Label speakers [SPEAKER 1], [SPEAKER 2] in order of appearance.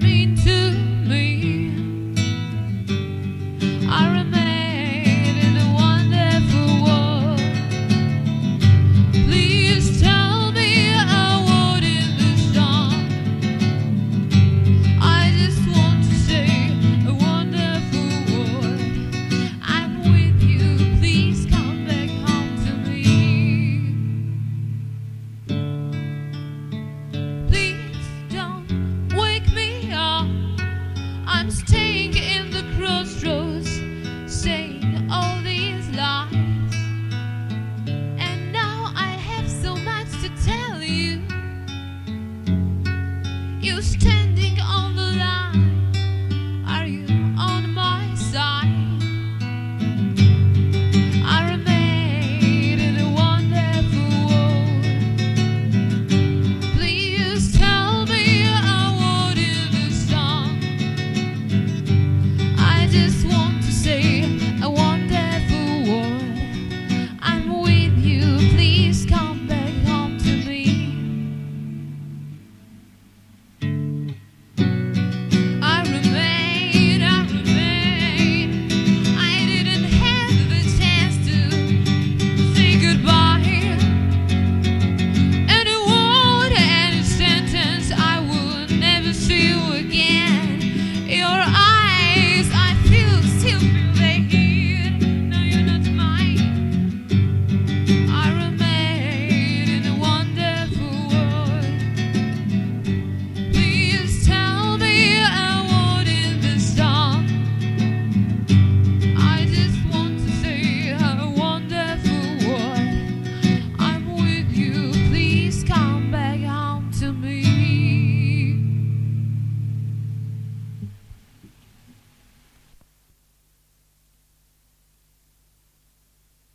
[SPEAKER 1] mean to I'm staying in the crossroads, saying all these lies. And now I have so much to tell you.